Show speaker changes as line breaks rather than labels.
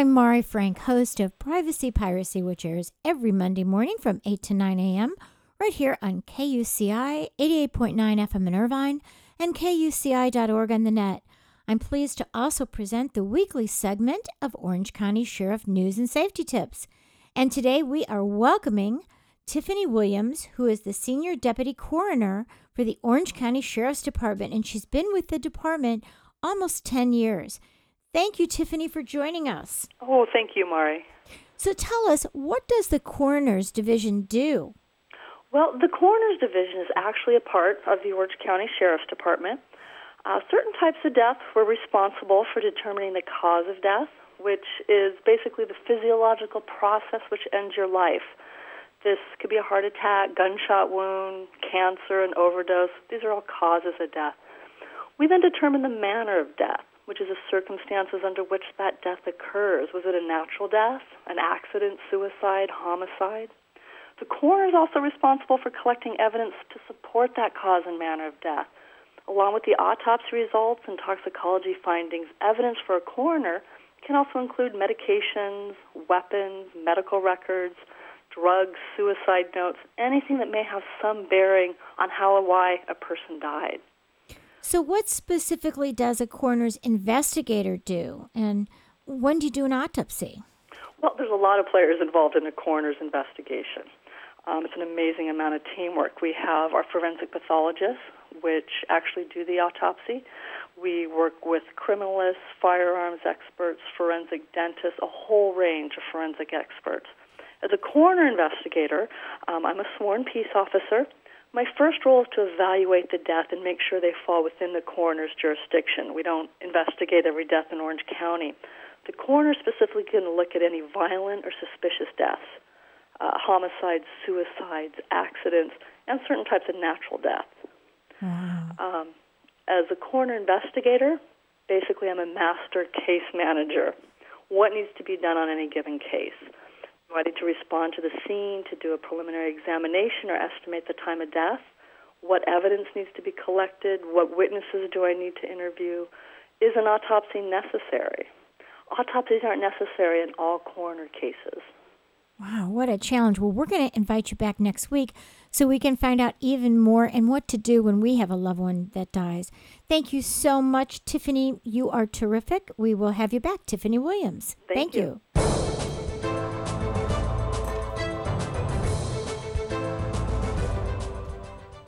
I'm Mari Frank, host of Privacy Piracy, which airs every Monday morning from 8 to 9 a.m. right here on KUCI 88.9 FM in Irvine and KUCI.org on the net. I'm pleased to also present the weekly segment of Orange County Sheriff News and Safety Tips. And today we are welcoming Tiffany Williams, who is the Senior Deputy Coroner for the Orange County Sheriff's Department, and she's been with the department almost 10 years. Thank you, Tiffany, for joining us.
Oh, thank you, Mari.
So tell us, what does the Coroner's Division do?
Well, the Coroner's Division is actually a part of the Orange County Sheriff's Department. Uh, certain types of death were responsible for determining the cause of death, which is basically the physiological process which ends your life. This could be a heart attack, gunshot wound, cancer, an overdose. These are all causes of death. We then determine the manner of death which is the circumstances under which that death occurs. Was it a natural death, an accident, suicide, homicide? The coroner is also responsible for collecting evidence to support that cause and manner of death. Along with the autopsy results and toxicology findings, evidence for a coroner can also include medications, weapons, medical records, drugs, suicide notes, anything that may have some bearing on how or why a person died.
So, what specifically does a coroner's investigator do, and when do you do an autopsy?
Well, there's a lot of players involved in a coroner's investigation. Um, it's an amazing amount of teamwork. We have our forensic pathologists, which actually do the autopsy. We work with criminalists, firearms experts, forensic dentists, a whole range of forensic experts. As a coroner investigator, um, I'm a sworn peace officer my first role is to evaluate the death and make sure they fall within the coroner's jurisdiction. We don't investigate every death in Orange County. The coroner specifically can look at any violent or suspicious deaths, uh, homicides, suicides, accidents, and certain types of natural deaths. Wow. Um, as a coroner investigator, basically I'm a master case manager. What needs to be done on any given case? Need to respond to the scene, to do a preliminary examination or estimate the time of death? What evidence needs to be collected? What witnesses do I need to interview? Is an autopsy necessary? Autopsies aren't necessary in all coroner cases.
Wow, what a challenge. Well, we're going to invite you back next week so we can find out even more and what to do when we have a loved one that dies. Thank you so much, Tiffany. You are terrific. We will have you back, Tiffany Williams.
Thank,
Thank you.
you.